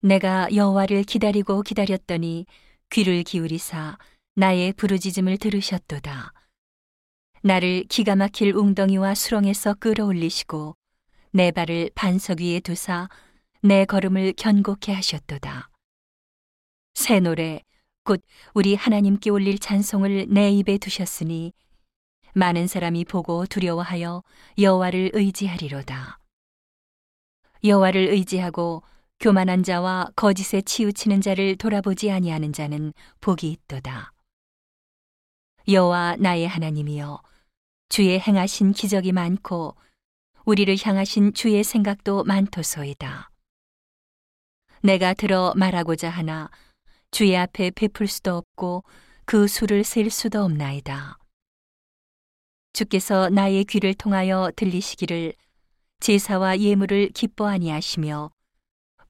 내가 여호와를 기다리고 기다렸더니 귀를 기울이사 나의 부르짖음을 들으셨도다. 나를 기가 막힐 웅덩이와 수렁에서 끌어올리시고 내 발을 반석 위에 두사 내 걸음을 견고케 하셨도다. 새 노래 곧 우리 하나님께 올릴 찬송을 내 입에 두셨으니 많은 사람이 보고 두려워하여 여호와를 의지하리로다. 여호와를 의지하고 교만한 자와 거짓에 치우치는 자를 돌아보지 아니하는 자는 복이 있도다. 여호와 나의 하나님이여 주의 행하신 기적이 많고 우리를 향하신 주의 생각도 많도소이다. 내가 들어 말하고자 하나 주의 앞에 베풀 수도 없고 그 수를 셀 수도 없나이다. 주께서 나의 귀를 통하여 들리시기를 제사와 예물을 기뻐 아니하시며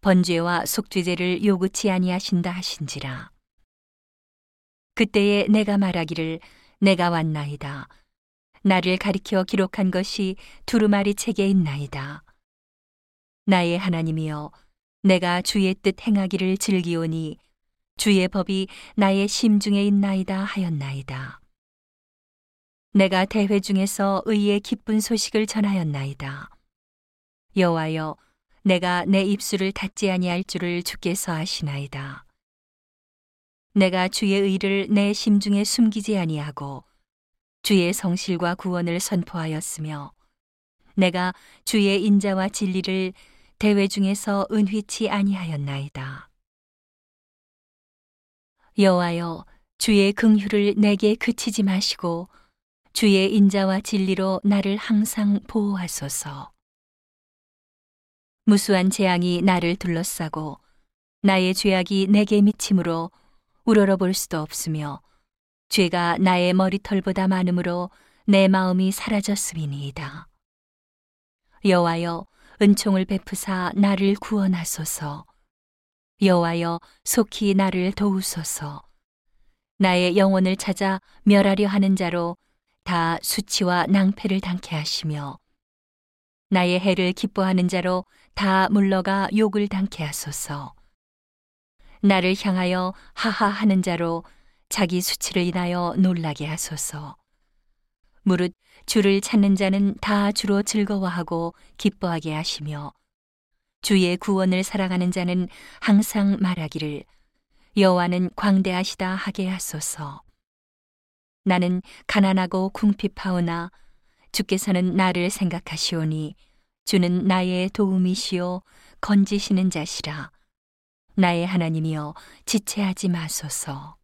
번죄와 속죄제를 요구치 아니하신다 하신지라. 그때에 내가 말하기를 내가 왔나이다. 나를 가리켜 기록한 것이 두루마리 책에 있나이다. 나의 하나님이여 내가 주의 뜻 행하기를 즐기오니 주의 법이 나의 심중에 있나이다 하였나이다. 내가 대회 중에서 의의 기쁜 소식을 전하였나이다. 여호와여 내가 내 입술을 닫지 아니할 줄을 주께서 아시나이다. 내가 주의 의를 내 심중에 숨기지 아니하고 주의 성실과 구원을 선포하였으며 내가 주의 인자와 진리를 대회 중에서 은휘치 아니하였나이다. 여호와여 주의 긍휼을 내게 그치지 마시고 주의 인자와 진리로 나를 항상 보호하소서. 무수한 재앙이 나를 둘러싸고 나의 죄악이 내게 미침으로 우러러 볼 수도 없으며 죄가 나의 머리털보다 많으므로 내 마음이 사라졌음이니이다. 여호와여 은총을 베푸사 나를 구원하소서. 여호와여 속히 나를 도우소서. 나의 영혼을 찾아 멸하려 하는 자로 다 수치와 낭패를 당케 하시며 나의 해를 기뻐하는 자로 다 물러가 욕을 당케 하소서. 나를 향하여 하하하는 자로 자기 수치를 인하여 놀라게 하소서. 무릇 주를 찾는 자는 다 주로 즐거워하고 기뻐하게 하시며 주의 구원을 사랑하는 자는 항상 말하기를 여호와는 광대하시다 하게 하소서. 나는 가난하고 궁핍하오나 주께서는 나를 생각하시오니 주는 나의 도움이시오 건지시는 자시라. 나의 하나님이여 지체하지 마소서.